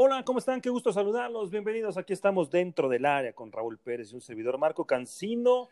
Hola, ¿cómo están? Qué gusto saludarlos. Bienvenidos. Aquí estamos dentro del área con Raúl Pérez y un servidor Marco Cancino.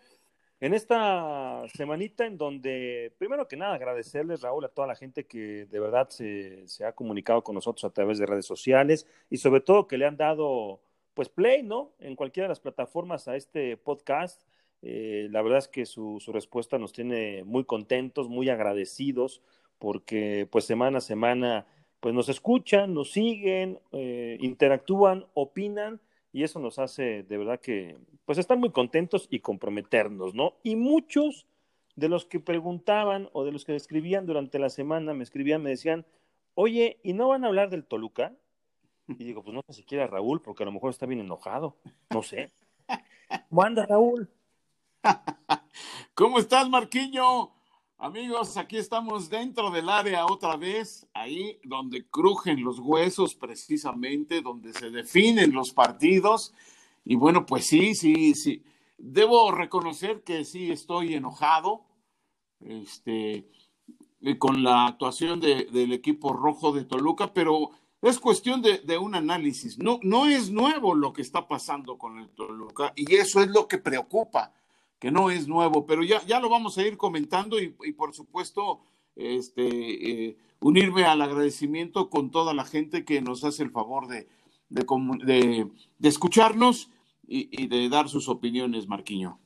En esta semanita en donde, primero que nada, agradecerles, Raúl, a toda la gente que de verdad se, ha comunicado con nosotros a través de redes sociales y sobre todo que le han dado, pues, play, ¿no? En cualquiera de las plataformas a este podcast. Eh, la verdad es que su, su respuesta nos tiene muy contentos, muy agradecidos, porque pues semana a semana pues nos escuchan, nos siguen, eh, interactúan, opinan y eso nos hace de verdad que pues estar muy contentos y comprometernos, ¿no? Y muchos de los que preguntaban o de los que escribían durante la semana, me escribían, me decían, oye, ¿y no van a hablar del Toluca? Y digo, pues no sé siquiera Raúl, porque a lo mejor está bien enojado, no sé. ¿Cómo anda Raúl? ¿Cómo estás, Marquiño? Amigos, aquí estamos dentro del área otra vez, ahí donde crujen los huesos precisamente, donde se definen los partidos. Y bueno, pues sí, sí, sí. Debo reconocer que sí estoy enojado este, con la actuación de, del equipo rojo de Toluca, pero es cuestión de, de, un análisis. No, no es nuevo lo que está pasando con el Toluca y eso es lo que preocupa no es nuevo, pero ya, ya lo vamos a ir comentando y, por supuesto este, eh, unirme al agradecimiento con toda la gente que nos hace el favor de, de, escucharnos y, de dar sus opiniones, Marquiño.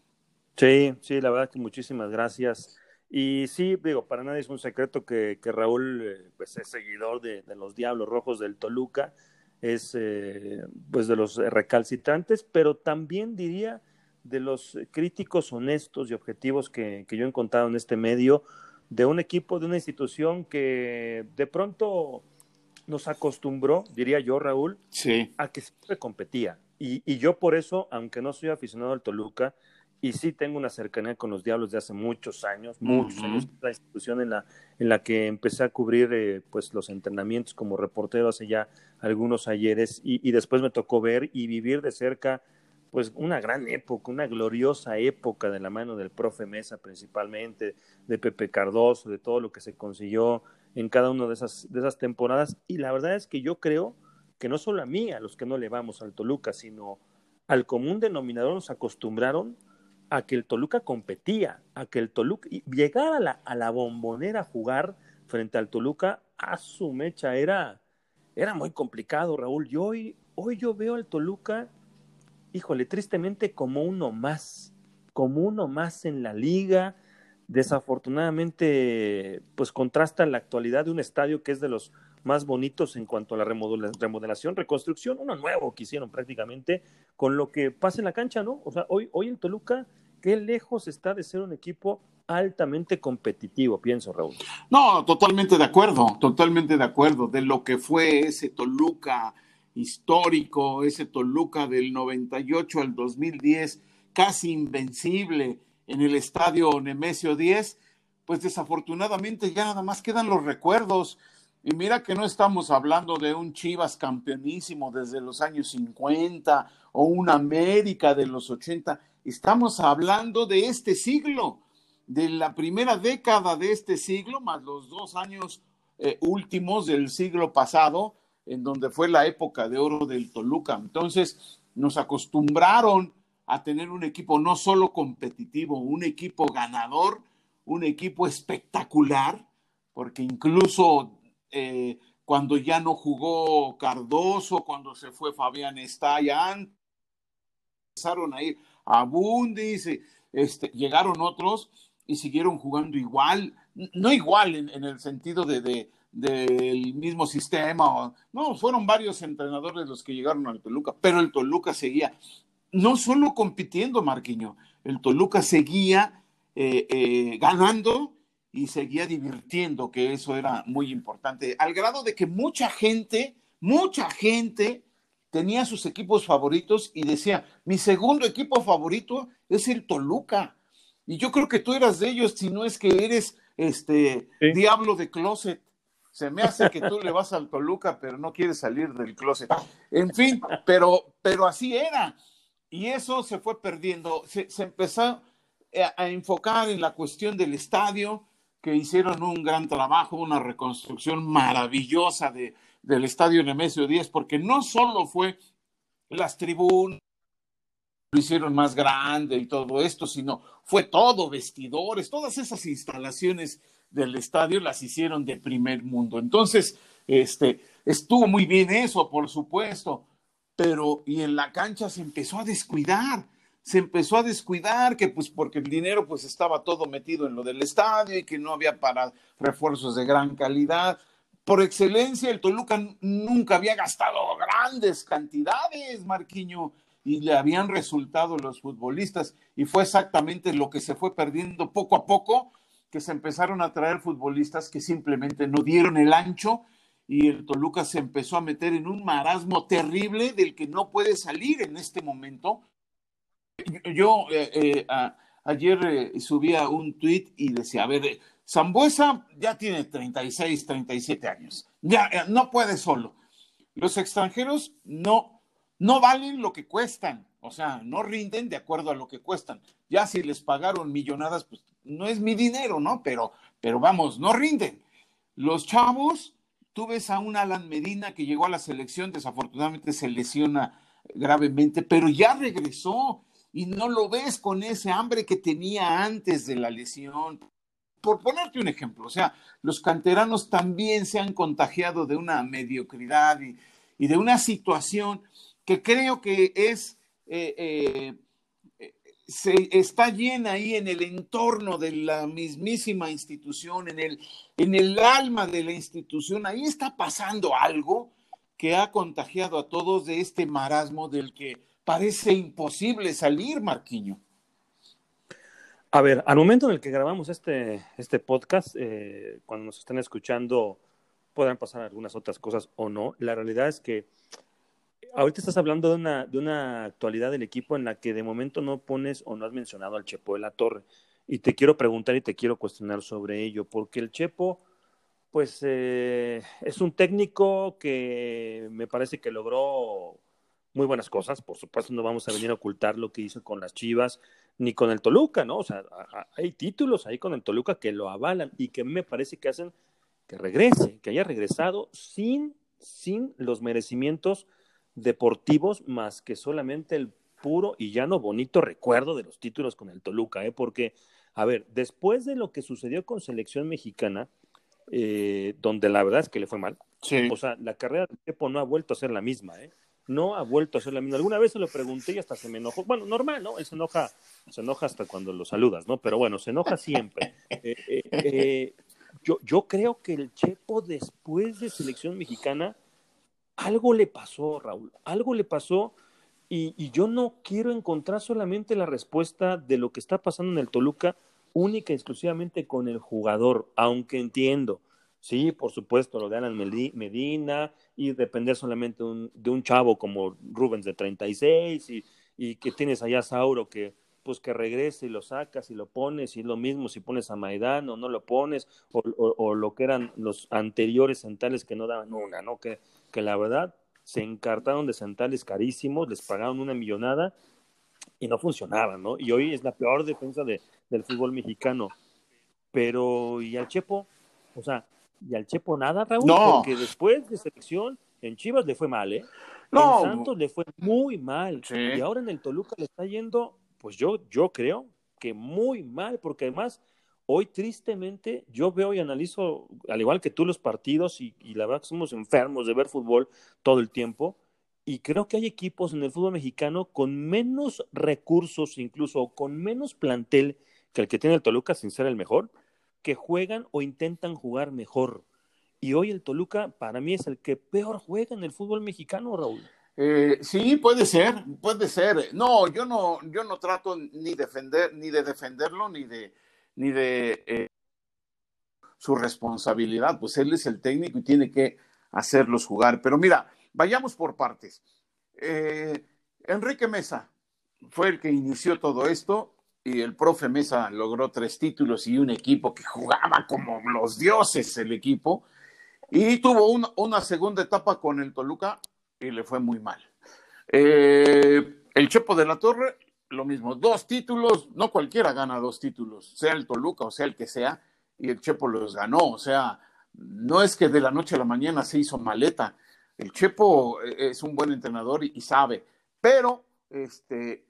Sí, sí, la verdad que muchísimas gracias. Y sí, digo, para nadie es un secreto que, que Raúl eh, pues, es seguidor de, de, los Diablos Rojos del Toluca, es eh, pues de los recalcitrantes, pero también diría de los críticos honestos y objetivos que, que, yo he encontrado en este medio, de un equipo, de una institución que de pronto nos acostumbró, diría yo, Raúl, sí. a que siempre competía. Y, y, yo por eso, aunque no soy aficionado al Toluca, y sí tengo una cercanía con los Diablos de hace muchos años, muchos uh -huh. años, la institución en la, en la que empecé a cubrir eh, pues los entrenamientos como reportero hace ya algunos ayeres, y, y después me tocó ver y vivir de cerca pues una gran época, una gloriosa época de la mano del profe Mesa principalmente, de Pepe Cardoso, de todo lo que se consiguió en cada una de esas, de esas temporadas. Y la verdad es que yo creo que no solo a mí, a los que no le vamos al Toluca, sino al común denominador nos acostumbraron a que el Toluca competía, a que el Toluca llegar a la, a la bombonera a jugar frente al Toluca, a su mecha era, era muy complicado, Raúl. Y hoy, hoy yo veo al Toluca híjole, tristemente como uno más, como uno más en la liga. Desafortunadamente, pues contrasta la actualidad de un estadio que es de los más bonitos en cuanto a la remodelación, reconstrucción, uno nuevo que hicieron prácticamente, con lo que pasa en la cancha, ¿no? O sea, hoy, hoy en Toluca, qué lejos está de ser un equipo altamente competitivo, pienso, Raúl. No, totalmente de acuerdo, totalmente de acuerdo, de lo que fue ese Toluca histórico, ese Toluca del 98 al 2010, casi invencible en el estadio Nemesio 10, pues desafortunadamente ya nada más quedan los recuerdos. Y mira que no estamos hablando de un Chivas campeonísimo desde los años 50 o un América de los 80, estamos hablando de este siglo, de la primera década de este siglo, más los dos años eh, últimos del siglo pasado, en donde fue la época de oro del Toluca. Entonces, nos acostumbraron a tener un equipo no solo competitivo, un equipo ganador, un equipo espectacular, porque incluso eh, cuando ya no jugó Cardoso, cuando se fue Fabián Estalla, empezaron a ir a Bundis, este, llegaron otros y siguieron jugando igual, no igual en, en el sentido de del mismo sistema. No, fueron varios entrenadores los que llegaron al Toluca, pero el Toluca seguía no solo compitiendo, Marquiño, el Toluca seguía eh, eh, ganando y seguía divirtiendo, que eso era muy importante, al grado de que mucha gente, mucha gente tenía sus equipos favoritos y decía, mi segundo equipo favorito es el Toluca. Y yo creo que tú eras de ellos, si no es que eres este sí. diablo de closet. Se me hace que tú le vas al Toluca, pero no quieres salir del closet. En fin, pero, pero así era. Y eso se fue perdiendo. Se, se empezó a, a, enfocar en la cuestión del estadio, que hicieron un gran trabajo, una reconstrucción maravillosa de, del estadio Nemesio 10, porque no solo fue las tribunas, lo hicieron más grande y todo esto, sino fue todo, vestidores, todas esas instalaciones del estadio las hicieron de primer mundo. Entonces, este, estuvo muy bien eso, por supuesto, pero y en la cancha se empezó a descuidar se empezó a descuidar, que pues porque el dinero pues estaba todo metido en lo del estadio y que no había para refuerzos de gran calidad. Por excelencia, el Toluca nunca había gastado grandes cantidades, Marquiño, y le habían resultado los futbolistas, y fue exactamente lo que se fue perdiendo poco a poco, que se empezaron a traer futbolistas que simplemente no dieron el ancho y el Toluca se empezó a meter en un marasmo terrible del que no puede salir en este momento yo eh, eh, ayer eh, subía un tweet y decía, a ver, Zambuesa ya tiene 36, 37 años, ya no puede solo. Los extranjeros no, no valen lo que cuestan, o sea, no rinden de acuerdo a lo que cuestan. Ya si les pagaron millonadas, pues no es mi dinero, ¿no? Pero, pero vamos, no rinden. Los chavos, tú ves a un Alan Medina que llegó a la selección, desafortunadamente se lesiona gravemente, pero ya regresó y no lo ves con ese hambre que tenía antes de la lesión. Por ponerte un ejemplo, o sea, los canteranos también se han contagiado de una mediocridad y, de una situación que creo que es, eh, eh, se está llena ahí en el entorno de la mismísima institución, en el, en el alma de la institución, ahí está pasando algo que ha contagiado a todos de este marasmo del que parece imposible salir, Marquiño. A ver, al momento en el que grabamos este, este podcast, eh, cuando nos están escuchando, podrán pasar algunas otras cosas o no. La realidad es que ahorita estás hablando de una, de una actualidad del equipo en la que de momento no pones o no has mencionado al Chepo de la Torre. Y te quiero preguntar y te quiero cuestionar sobre ello, porque el Chepo, pues eh, es un técnico que me parece que logró muy buenas cosas. Por supuesto, no vamos a venir a ocultar lo que hizo con las Chivas ni con el Toluca, ¿no? O sea, hay títulos ahí con el Toluca que lo avalan y que me parece que hacen que regrese, que haya regresado sin, sin los merecimientos deportivos más que solamente el puro y ya no bonito recuerdo de los títulos con el Toluca, ¿eh? Porque, a ver, después de lo que sucedió con selección mexicana, eh, donde la verdad es que le fue mal, o sea, la carrera del tiempo no ha vuelto a ser la misma, ¿eh? no ha vuelto a ser la misma. Alguna vez se lo pregunté y hasta se me enojó. Bueno, normal, ¿no? Él se enoja, se enoja hasta cuando lo saludas, ¿no? Pero bueno, se enoja siempre. Eh, eh, eh, yo, yo creo que el Chepo después de selección mexicana, algo le pasó, Raúl, algo le pasó y, yo no quiero encontrar solamente la respuesta de lo que está pasando en el Toluca única y exclusivamente con el jugador, aunque entiendo Sí, por supuesto, lo de Alan Medina y depender solamente de un chavo como Rubens de 36 y, que tienes allá Sauro que pues que regrese y lo sacas y lo pones y es lo mismo si pones a Maidán o no lo pones o, o, lo que eran los anteriores centrales que no daban una, ¿no? Que, que la verdad se encartaron de centrales carísimos, les pagaron una millonada y no funcionaban, ¿no? Y hoy es la peor defensa de, del fútbol mexicano. Pero, ¿y al Chepo? O sea, y al Chepo nada, Raúl, porque después de selección en Chivas le fue mal, ¿eh? No. En Santos le fue muy mal. Y ahora en el Toluca le está yendo, pues yo, yo creo que muy mal, porque además hoy tristemente yo veo y analizo, al igual que tú, los partidos y, y la verdad que somos enfermos de ver fútbol todo el tiempo. Y creo que hay equipos en el fútbol mexicano con menos recursos, incluso con menos plantel que el que tiene el Toluca, sin ser el mejor, que juegan o intentan jugar mejor. Y hoy el Toluca para mí es el que peor juega en el fútbol mexicano, Raúl. Eh, sí, puede ser, puede ser. No, yo no, yo no trato ni defender, ni de defenderlo, ni de, ni de eh, su responsabilidad. Pues él es el técnico y tiene que hacerlos jugar. Pero mira, vayamos por partes. Eh, Enrique Mesa fue el que inició todo esto y el profe Mesa logró tres títulos y un equipo que jugaba como los dioses el equipo. Y tuvo una, segunda etapa con el Toluca y le fue muy mal. Eh, el Chepo de la Torre, lo mismo, dos títulos, no cualquiera gana dos títulos, sea el Toluca o sea el que sea, y el Chepo los ganó. O sea, no es que de la noche a la mañana se hizo maleta. El Chepo eh, es un buen entrenador y, sabe, pero este,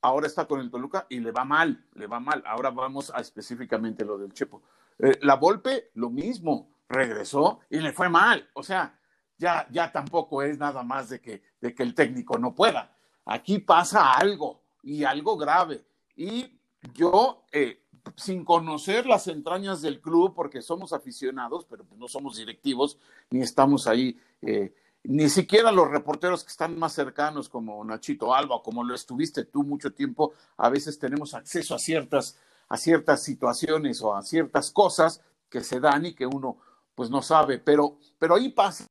ahora está con el Toluca y le va mal, le va mal. Ahora vamos a específicamente lo del Chepo. Eh, la Volpe, lo mismo, regresó y le fue mal. O sea, ya, ya tampoco es nada más de que, de que el técnico no pueda. Aquí pasa algo y algo grave. Y yo, eh, sin conocer las entrañas del club, porque somos aficionados, pero no somos directivos, ni estamos ahí, eh, ni siquiera los reporteros que están más cercanos, como Nachito Alba, como lo estuviste tú mucho tiempo, a veces tenemos acceso a ciertas, a ciertas situaciones o a ciertas cosas que se dan y que uno pues no sabe, pero, pero ahí pasa,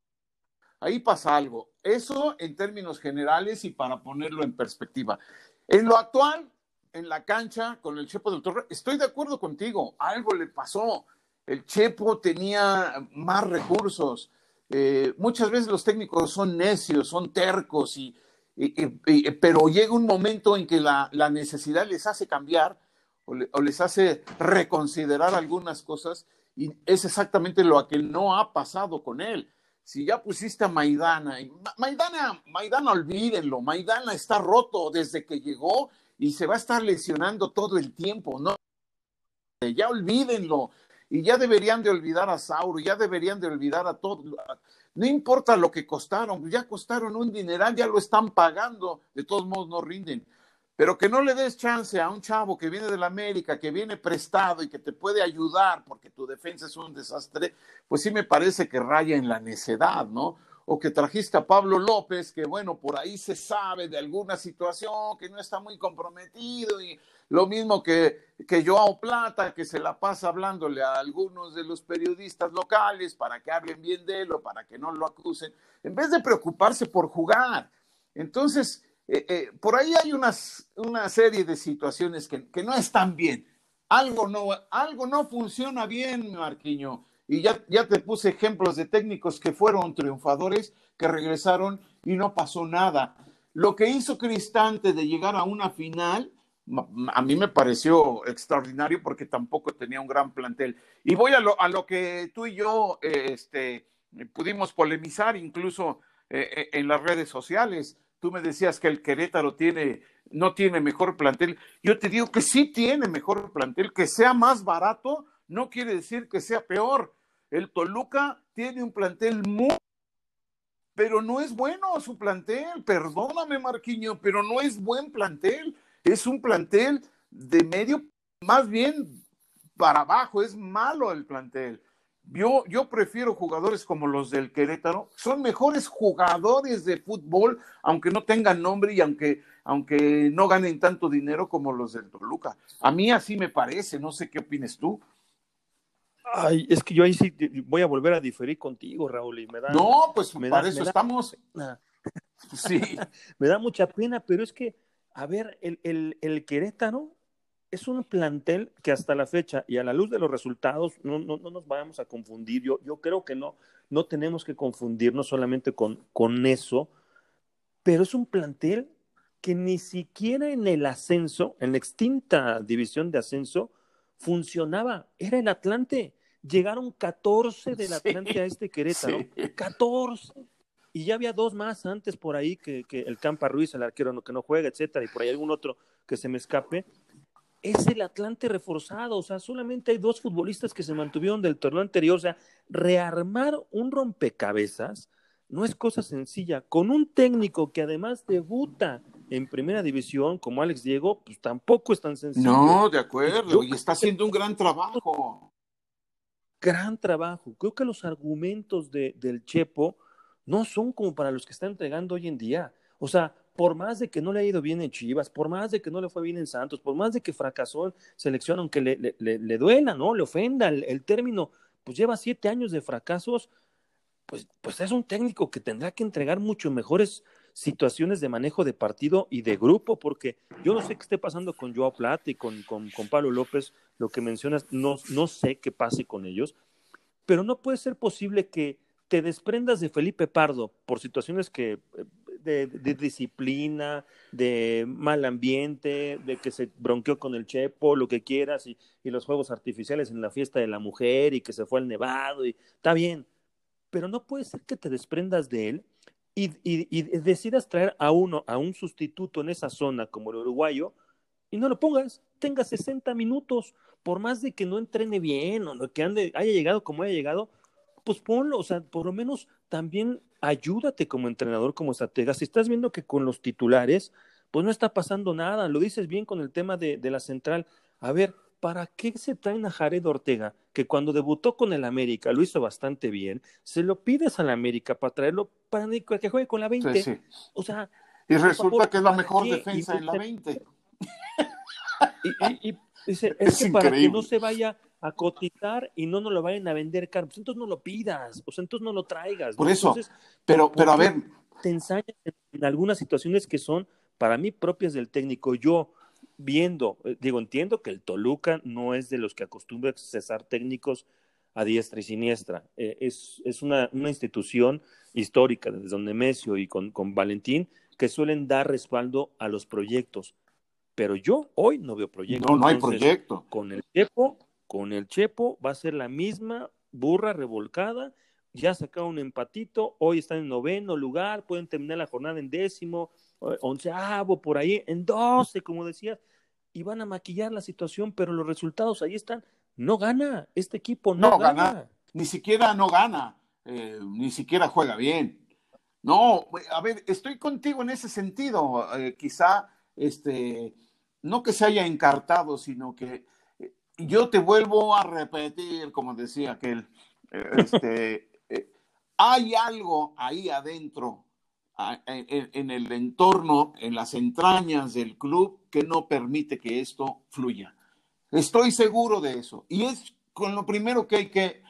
ahí pasa algo. Eso en términos generales y para ponerlo en perspectiva. En lo actual, en la cancha con el Chepo del Torre, estoy de acuerdo contigo, algo le pasó. El Chepo tenía más recursos. Eh, muchas veces los técnicos son necios, son tercos, y, pero llega un momento en que la, necesidad les hace cambiar o, o, les hace reconsiderar algunas cosas y es exactamente lo que no ha pasado con él. Si ya pusiste a Maidana, Maidana, Maidana, olvídenlo, Maidana está roto desde que llegó y se va a estar lesionando todo el tiempo, ¿no? Ya olvídenlo. Y ya deberían de olvidar a Sauro, ya deberían de olvidar a todo. No importa lo que costaron, ya costaron un dineral, ya lo están pagando, de todos modos no rinden. Pero que no le des chance a un chavo que viene de la América, que viene prestado y que te puede ayudar porque tu defensa es un desastre, pues sí me parece que raya en la necedad, ¿no? o que trajiste a Pablo López, que bueno, por ahí se sabe de alguna situación, que no está muy comprometido, y lo mismo que, que Joao Plata, que se la pasa hablándole a algunos de los periodistas locales para que hablen bien de él o para que no lo acusen, en vez de preocuparse por jugar. Entonces, eh, eh, por ahí hay unas, una serie de situaciones que, que no están bien. Algo no, algo no funciona bien, Marquiño y ya, ya te puse ejemplos de técnicos que fueron triunfadores, que regresaron y no pasó nada. Lo que hizo Cristante de llegar a una final, a mí me pareció extraordinario porque tampoco tenía un gran plantel. Y voy a lo, a lo que tú y yo este, pudimos polemizar incluso eh, eh, en las redes sociales. Tú me decías que el Querétaro tiene, no tiene mejor plantel. Yo te digo que sí tiene mejor plantel, que sea más barato no quiere decir que sea peor. El Toluca tiene un plantel muy, pero no es bueno su plantel. Perdóname, Marquiño, pero no es buen plantel. Es un plantel de medio, más bien para abajo, es malo el plantel. Yo, yo prefiero jugadores como los del Querétaro, son mejores jugadores de fútbol, aunque no tengan nombre y aunque, aunque no ganen tanto dinero como los del Toluca. A mí así me parece, no sé qué opines tú. Ay, es que yo ahí sí voy a volver a diferir contigo, Raúl, y me da. No, pues me para eso estamos. Sí. me da mucha pena, pero es que, a ver, el, el, el, Querétaro es un plantel que hasta la fecha y a la luz de los resultados, no, no, no nos vayamos a confundir. Yo, yo creo que no, no tenemos que confundirnos solamente con, con eso, pero es un plantel que ni siquiera en el ascenso, en la extinta división de ascenso, funcionaba. Era el Atlante llegaron 14 del Atlante a este Querétaro, 14. Y ya había dos más antes por ahí que, el Campa Ruiz, el arquero que no juega, etcétera, y por ahí algún otro que se me escape. Es el Atlante reforzado, o sea, solamente hay dos futbolistas que se mantuvieron del torneo anterior, o sea, rearmar un rompecabezas no es cosa sencilla. Con un técnico que además debuta en primera división como Alex Diego, pues tampoco es tan sencillo. No, de acuerdo, y está haciendo un gran trabajo gran trabajo. Creo que los argumentos de, del Chepo no son como para los que está entregando hoy en día. O sea, por más de que no le ha ido bien en Chivas, por más de que no le fue bien en Santos, por más de que fracasó en selección, aunque le, le, duela, ¿no? Le ofenda el, término, pues lleva siete años de fracasos, pues, pues es un técnico que tendrá que entregar mucho mejores situaciones de manejo de partido y de grupo, porque yo no sé qué esté pasando con Joao Plata y con, con, Pablo López, lo que mencionas, no, no sé qué pase con ellos, pero no puede ser posible que te desprendas de Felipe Pardo por situaciones que de, disciplina, de mal ambiente, de que se bronqueó con el Chepo, lo que quieras, y, los juegos artificiales en la fiesta de la mujer, y que se fue al nevado, y está bien, pero no puede ser que te desprendas de él y, y, decidas traer a uno, a un sustituto en esa zona como el uruguayo, y no lo pongas, tenga 60 minutos, por más de que no entrene bien o que ande, haya llegado como haya llegado, pues ponlo, o sea, por lo menos también ayúdate como entrenador, como estratega. Si estás viendo que con los titulares, pues no está pasando nada, lo dices bien con el tema de, de la central. A ver, ¿para qué se traen a Jared Ortega, que cuando debutó con el América lo hizo bastante bien? Se lo pides al América para traerlo para que juegue con la 20. O sea. Y resulta que es la mejor defensa en la 20. Y, y, dice, es, que para que no se vaya a cotizar y no nos lo vayan a vender caro, pues entonces no lo pidas, o sea, entonces no lo traigas. Por eso, pero, pero a ver. Te ensañas en, algunas situaciones que son para mí propias del técnico. Yo, viendo, eh, digo, entiendo que el Toluca no es de los que acostumbra a cesar técnicos a diestra y siniestra. Eh, es, es una, una, institución histórica desde Don Nemesio y con, con Valentín que suelen dar respaldo a los proyectos. Pero yo hoy no veo proyecto. No, no hay proyecto. Con el Chepo, con el Chepo va a ser la misma burra revolcada. Ya sacaron un empatito, hoy están en noveno lugar, pueden terminar la jornada en décimo, onceavo, por ahí, en doce, como decías, y van a maquillar la situación, pero los resultados ahí están. No gana, este equipo no, gana. Ni siquiera no gana, eh, ni siquiera juega bien. No, a ver, estoy contigo en ese sentido. Eh, quizá este, no que se haya encartado, sino que eh, yo te vuelvo a repetir, como decía aquel, eh, este, eh, hay algo ahí adentro, en, el entorno, en las entrañas del club, que no permite que esto fluya. Estoy seguro de eso. Y es con lo primero que hay que,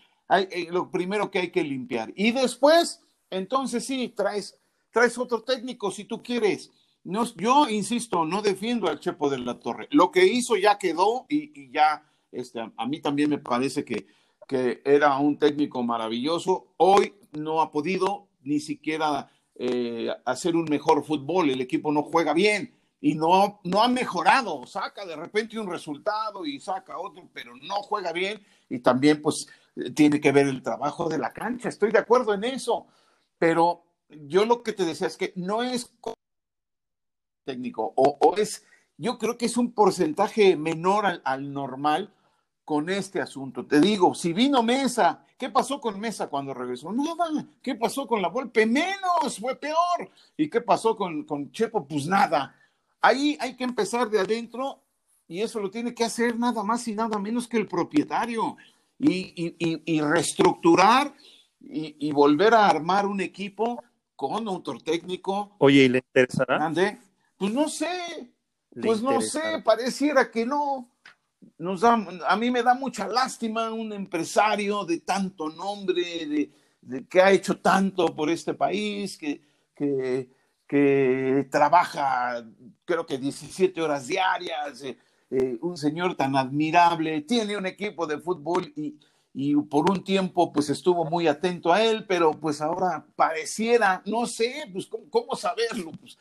lo primero que hay que limpiar. Y después, entonces sí, traes, traes otro técnico si tú quieres no, yo insisto, no defiendo al Chepo de la Torre. Lo que hizo ya quedó y, ya, este, a mí también me parece que, que, era un técnico maravilloso. Hoy no ha podido ni siquiera eh, hacer un mejor fútbol. El equipo no juega bien y no, no ha mejorado. Saca de repente un resultado y saca otro, pero no juega bien. Y también, pues, tiene que ver el trabajo de la cancha. Estoy de acuerdo en eso. Pero yo lo que te decía es que no es técnico, o, es, yo creo que es un porcentaje menor al, normal con este asunto. Te digo, si vino Mesa, ¿qué pasó con Mesa cuando regresó? Nada. ¿Qué pasó con la Volpe? Menos, fue peor. ¿Y qué pasó con, con Chepo? Pues nada. Ahí hay que empezar de adentro y eso lo tiene que hacer nada más y nada menos que el propietario y, y, reestructurar y, volver a armar un equipo con autor técnico. Oye, ¿y le interesará? Pues no sé, pues no sé, pareciera que no. Nos da, a mí me da mucha lástima un empresario de tanto nombre, de, que ha hecho tanto por este país, que, que, trabaja creo que 17 horas diarias, eh, eh, un señor tan admirable, tiene un equipo de fútbol y, y por un tiempo pues estuvo muy atento a él, pero pues ahora pareciera, no sé, pues cómo, cómo saberlo, pues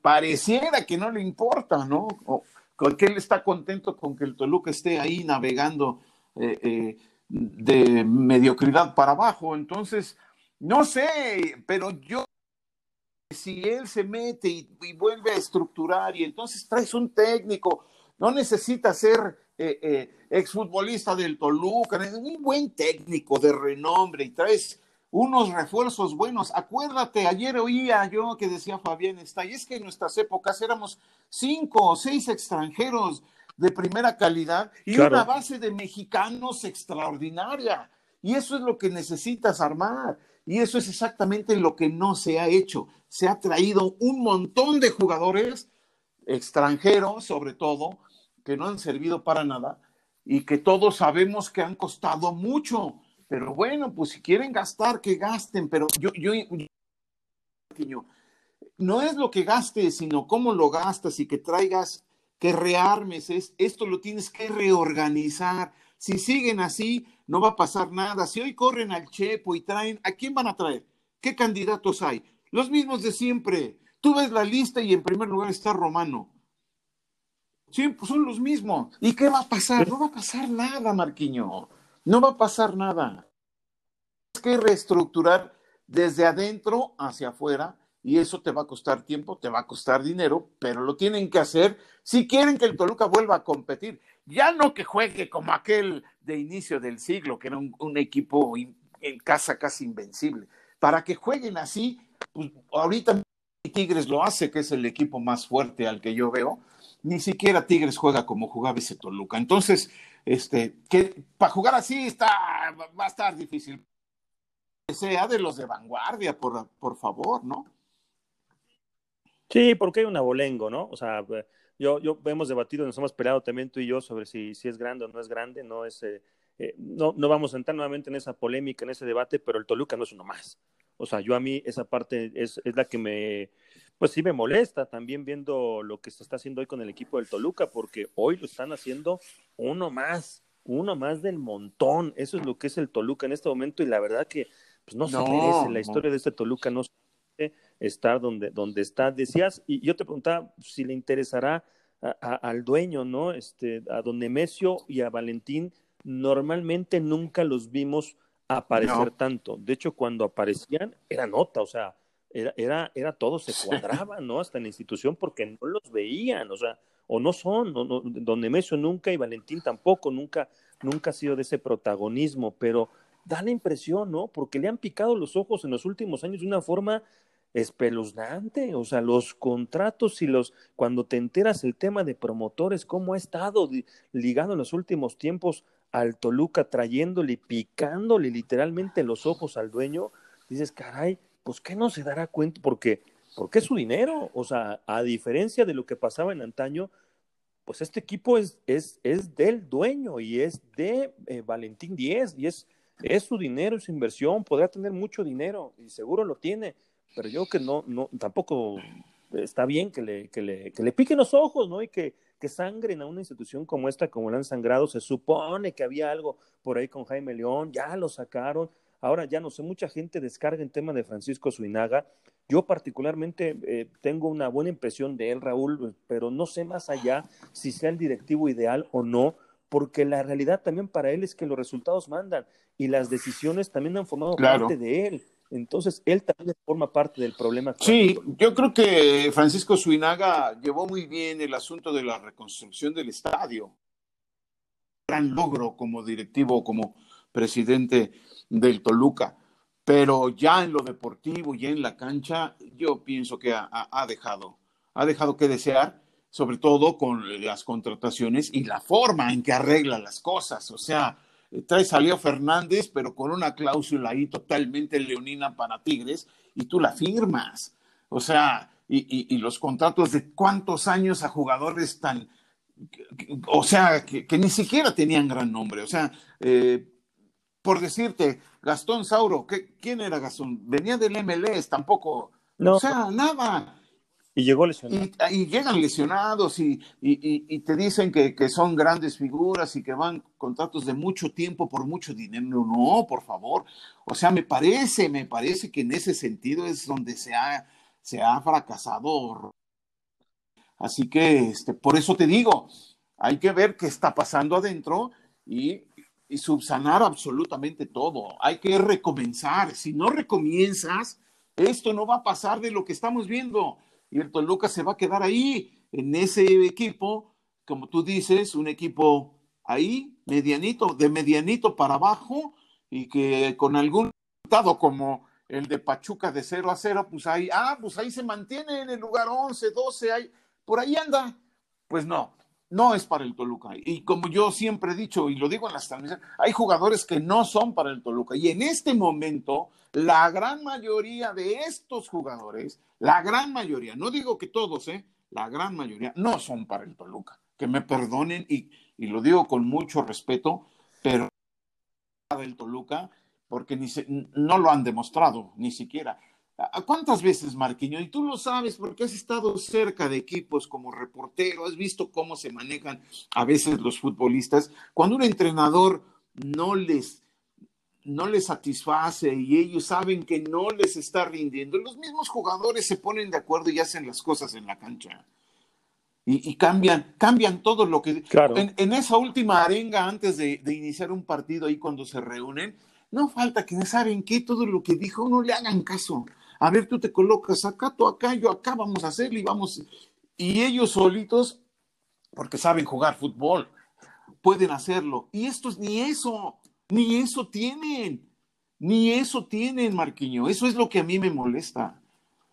pareciera que no le importa, ¿no? O, que él está contento con que el Toluca esté ahí navegando eh, eh, de mediocridad para abajo. Entonces, no sé, pero yo, si él se mete y, vuelve a estructurar y entonces traes un técnico, no necesita ser eh, exfutbolista del Toluca, es un buen técnico de renombre y traes unos refuerzos buenos. Acuérdate, ayer oía yo que decía Fabián está, y es que en nuestras épocas éramos cinco o seis extranjeros de primera calidad y una base de mexicanos extraordinaria. Y eso es lo que necesitas armar. Y eso es exactamente lo que no se ha hecho. Se ha traído un montón de jugadores extranjeros, sobre todo, que no han servido para nada y que todos sabemos que han costado mucho pero bueno, pues si quieren gastar, que gasten, pero yo, yo, no es lo que gastes, sino cómo lo gastas y que traigas, que rearmes, es, esto lo tienes que reorganizar. Si siguen así, no va a pasar nada. Si hoy corren al Chepo y traen, ¿a quién van a traer? ¿Qué candidatos hay? Los mismos de siempre. Tú ves la lista y en primer lugar está Romano. Sí, pues son los mismos. ¿Y qué va a pasar? No va a pasar nada, Marquiño. No va a pasar nada. Es que reestructurar desde adentro hacia afuera y eso te va a costar tiempo, te va a costar dinero, pero lo tienen que hacer si quieren que el Toluca vuelva a competir. Ya no que juegue como aquel de inicio del siglo, que era un, equipo en casa casi invencible. Para que jueguen así, pues ahorita Tigres lo hace, que es el equipo más fuerte al que yo veo. Ni siquiera Tigres juega como jugaba ese Toluca. Entonces, este, que para jugar así está, va a estar difícil. Que sea de los de vanguardia, por, por favor, ¿no? Sí, porque hay un abolengo, ¿no? O sea, yo, yo hemos debatido, nos hemos peleado también tú y yo sobre si, si es grande o no es grande, no es, eh, eh, no, no vamos a entrar nuevamente en esa polémica, en ese debate, pero el Toluca no es uno más. O sea, yo a mí esa parte es, es la que me, pues sí me molesta también viendo lo que se está haciendo hoy con el equipo del Toluca, porque hoy lo están haciendo uno más, uno más del montón. Eso es lo que es el Toluca en este momento y la verdad que pues no, se merece la historia de este Toluca, no se merece estar donde, donde está. Decías, y yo te preguntaba si le interesará al dueño, ¿no? Este, a don Nemesio y a Valentín, normalmente nunca los vimos aparecer tanto. De hecho, cuando aparecían, era nota, o sea, era, era, era todo, se cuadraba, ¿no? Hasta en la institución porque no los veían, o sea, o no son, no, don Nemesio nunca y Valentín tampoco, nunca, nunca ha sido de ese protagonismo, pero da la impresión, ¿no? Porque le han picado los ojos en los últimos años de una forma espeluznante, o sea, los contratos y los, cuando te enteras el tema de promotores, cómo ha estado ligado en los últimos tiempos al Toluca, trayéndole, picándole literalmente los ojos al dueño, dices, caray, pues que no se dará cuenta, porque, porque es su dinero, o sea, a diferencia de lo que pasaba en antaño, pues este equipo es, es, es del dueño y es de eh, Valentín Díez, y es, su dinero, su inversión, podrá tener mucho dinero, y seguro lo tiene, pero yo que no, no, tampoco está bien que le, que le, que le piquen los ojos, ¿no? Y que, que sangren a una institución como esta, como la han sangrado. Se supone que había algo por ahí con Jaime León, ya lo sacaron. Ahora ya no sé, mucha gente descarga en tema de Francisco Suinaga. Yo particularmente eh, tengo una buena impresión de él, Raúl, pero no sé más allá si sea el directivo ideal o no, porque la realidad también para él es que los resultados mandan y las decisiones también han formado parte de él. Entonces, él también forma parte del problema. Sí, yo creo que Francisco Suinaga llevó muy bien el asunto de la reconstrucción del estadio. Gran logro como directivo, como presidente del Toluca. Pero ya en lo deportivo y en la cancha, yo pienso que ha, dejado, ha dejado que desear, sobre todo con las contrataciones y la forma en que arregla las cosas. O sea, trae a Fernández, pero con una cláusula ahí totalmente leonina para Tigres, y tú la firmas. O sea, y, los contratos de cuántos años a jugadores tan, o sea, que, ni siquiera tenían gran nombre. O sea, eh, por decirte, Gastón Sauro, ¿quién era Gastón? Venía del MLS, tampoco. O sea, nada. Y llegó lesionado. Y, llegan lesionados y, y te dicen que, que, son grandes figuras y que van contratos de mucho tiempo por mucho dinero. No, por favor. O sea, me parece, me parece que en ese sentido es donde se ha, se ha fracasado. Así que, este, por eso te digo, hay que ver qué está pasando adentro y, y subsanar absolutamente todo. Hay que recomenzar. Si no recomienzas, esto no va a pasar de lo que estamos viendo y el Toluca se va a quedar ahí, en ese equipo, como tú dices, un equipo ahí, medianito, de medianito para abajo, y que con algún resultado como el de Pachuca de 0 a 0, pues ahí, ah, pues ahí se mantiene en el lugar 11, 12, ahí, por ahí anda. Pues no, no es para el Toluca. Y como yo siempre he dicho, y lo digo en las transmisiones, hay jugadores que no son para el Toluca. Y en este momento, la gran mayoría de estos jugadores, la gran mayoría, no digo que todos, ¿eh? la gran mayoría, no son para el Toluca. Que me perdonen y, y lo digo con mucho respeto, pero para el Toluca, porque ni no lo han demostrado, ni siquiera. ¿Cuántas veces, Marquiño? Y tú lo sabes porque has estado cerca de equipos como reportero, has visto cómo se manejan a veces los futbolistas. Cuando un entrenador no les, no les satisface y ellos saben que no les está rindiendo, los mismos jugadores se ponen de acuerdo y hacen las cosas en la cancha. Y, cambian, cambian todo lo que... Claro. En, esa última arenga antes de, iniciar un partido ahí cuando se reúnen, no falta que saben que todo lo que dijo no le hagan caso. A ver, tú te colocas acá, tú acá, yo acá, vamos a hacerlo y vamos. Y ellos solitos, porque saben jugar fútbol, pueden hacerlo. Y estos ni eso, ni eso tienen, ni eso tienen, Marquiño. Eso es lo que a mí me molesta.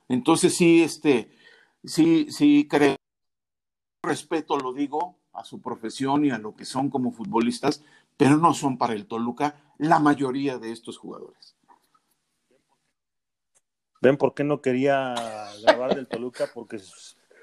Entonces sí, este, sí, sí creo, respeto lo digo a su profesión y a lo que son como futbolistas, pero no son para el Toluca la mayoría de estos jugadores. ¿Ven por qué no quería grabar del Toluca? Porque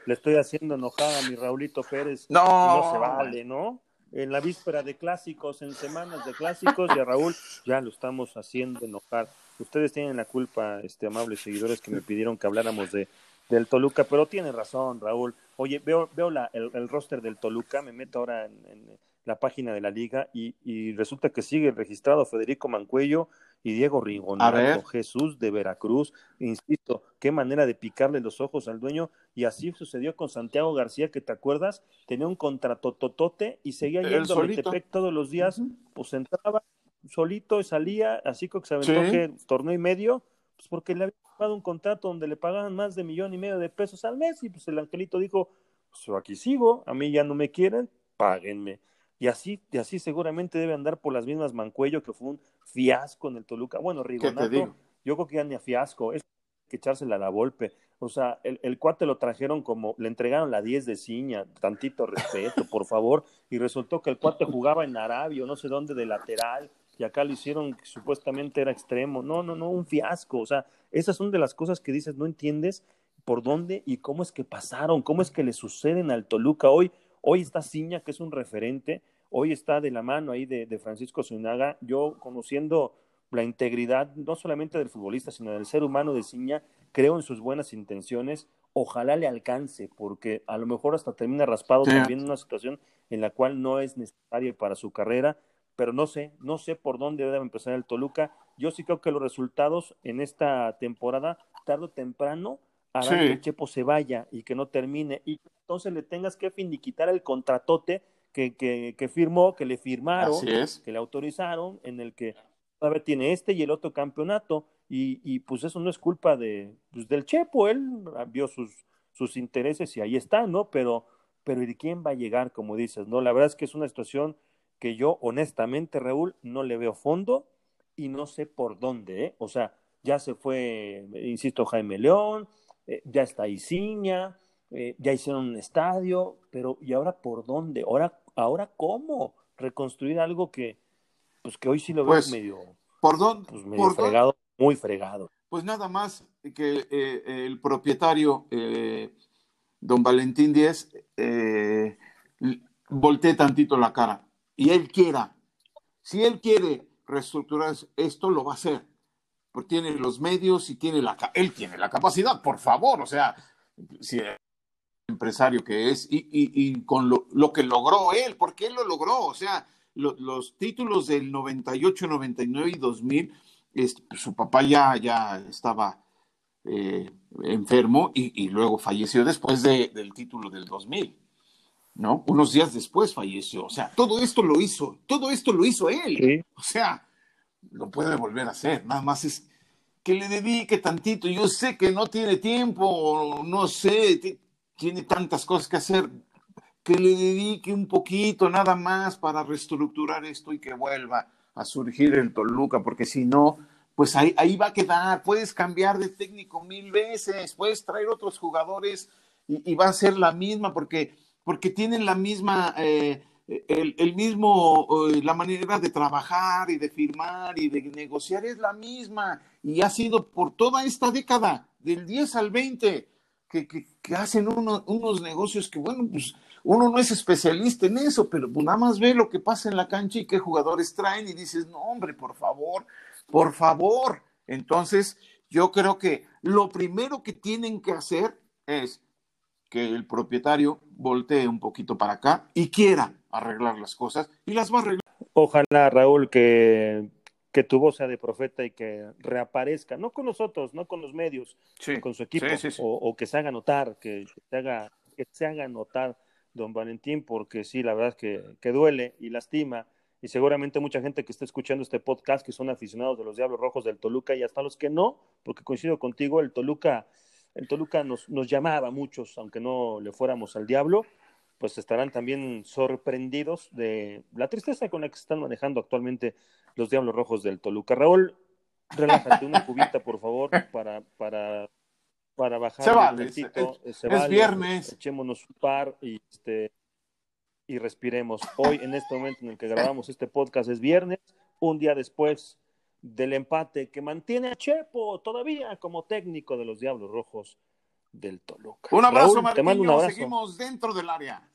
le estoy haciendo enojar a mi Raulito Pérez. No, no se vale, ¿no? En la víspera de clásicos, en semanas de clásicos, y a Raúl ya lo estamos haciendo enojar. Ustedes tienen la culpa, este amables seguidores, que me pidieron que habláramos de del Toluca, pero tiene razón, Raúl. Oye, veo, veo la, el, el, roster del Toluca, me meto ahora en, en la página de la liga y, y, resulta que sigue registrado Federico Mancuello y Diego Ringonato, Jesús de Veracruz. Insisto, qué manera de picarle los ojos al dueño. Y así sucedió con Santiago García, que te acuerdas, tenía un contrato totote y seguía yendo a Metepec todos los días, pues entraba solito y salía, así que se aventó que torneo y medio, pues porque le había pagado un contrato donde le pagaban más de millón y medio de pesos al mes y pues el angelito dijo, pues aquí sigo, a mí ya no me quieren, páguenme. Y así, y así seguramente debe andar por las mismas Mancuello, que fue un fiasco en el Toluca. Bueno, Rigonato, yo creo que ya ni a fiasco, es que echársela a la golpe. O sea, el, el, cuate lo trajeron como, le entregaron la 10 de ciña, tantito respeto, por favor, y resultó que el cuate jugaba en Arabia, no sé dónde, de lateral, y acá lo hicieron que supuestamente era extremo. No, no, no, un fiasco. O sea, esas son de las cosas que dices, no entiendes por dónde y cómo es que pasaron, cómo es que le suceden al Toluca hoy. Hoy está Ciña, que es un referente, hoy está de la mano ahí de, de Francisco Zunaga. Yo conociendo la integridad, no solamente del futbolista, sino del ser humano de Ciña, creo en sus buenas intenciones. Ojalá le alcance, porque a lo mejor hasta termina raspado sí. también en una situación en la cual no es necesaria para su carrera, pero no sé, no sé por dónde debe empezar el Toluca. Yo sí creo que los resultados en esta temporada, tarde o temprano, harán sí. que Chepo se vaya y que no termine, y entonces le tengas que finiquitar el contratote que, que, que firmó, que le firmaron, que le autorizaron, en el que todavía tiene este y el otro campeonato, y, y pues eso no es culpa de, pues del Chepo, él vio sus, sus intereses y ahí está, ¿no? Pero, pero ¿y quién va a llegar, como dices, no? La verdad es que es una situación que yo, honestamente, Raúl, no le veo fondo y no sé por dónde, ¿eh? O sea, ya se fue, insisto, Jaime León, eh, ya está Isiña, eh, ya hicieron un estadio, pero ¿y ahora por dónde? ¿Ahora, ahora cómo reconstruir algo que, pues que hoy sí lo veo pues, medio, ¿por dónde? Pues medio ¿por fregado, dónde? muy fregado. Pues nada más que eh, el propietario, eh, don Valentín Díez, eh, voltee tantito la cara y él quiera. Si él quiere reestructurar esto, lo va a hacer porque tiene los medios y tiene la él tiene la capacidad, por favor, o sea, si el empresario que es y, y, y con lo, lo, que logró él, porque él lo logró, o sea, lo, los títulos del 98, 99 y 2000, es, su papá ya, ya estaba eh, enfermo y, y, luego falleció después de, del título del 2000. ¿No? Unos días después falleció. O sea, todo esto lo hizo, todo esto lo hizo él. Sí. O sea, lo puede volver a hacer. Nada más es que le dedique tantito. Yo sé que no tiene tiempo, no sé, tiene tantas cosas que hacer. Que le dedique un poquito nada más para reestructurar esto y que vuelva a surgir el Toluca, porque si no, pues ahí, ahí va a quedar. Puedes cambiar de técnico mil veces, puedes traer otros jugadores y, y va a ser la misma, porque, porque tienen la misma. Eh, el, mismo, la manera de trabajar y de firmar y de negociar es la misma y ha sido por toda esta década, del 10 al 20, que, que, que hacen uno, unos negocios que, bueno, pues uno no es especialista en eso, pero pues nada más ve lo que pasa en la cancha y qué jugadores traen y dices, no, hombre, por favor, por favor. Entonces, yo creo que lo primero que tienen que hacer es que el propietario voltee un poquito para acá y quiera arreglar las cosas y las va a arreglar. Ojalá, Raúl, que, que tu voz sea de profeta y que reaparezca, no con nosotros, no con los medios, con su equipo, o, que se haga notar, que se haga, que se haga notar don Valentín, porque sí, la verdad es que, que duele y lastima y seguramente mucha gente que está escuchando este podcast que son aficionados de los Diablos Rojos del Toluca y hasta los que no, porque coincido contigo, el Toluca, el Toluca nos, nos llamaba a muchos, aunque no le fuéramos al diablo, pues estarán también sorprendidos de la tristeza con la que se están manejando actualmente los Diablos Rojos del Toluca. Raúl, relájate una cubita, por favor, para, para, para bajar. Se vale, es, viernes. Echémonos un par y este y respiremos. Hoy, en este momento en el que grabamos este podcast, es viernes, un día después del empate que mantiene a Chepo todavía como técnico de los Diablos Rojos del Toluca. Un abrazo, Martín. Te mando un abrazo. Seguimos dentro del área.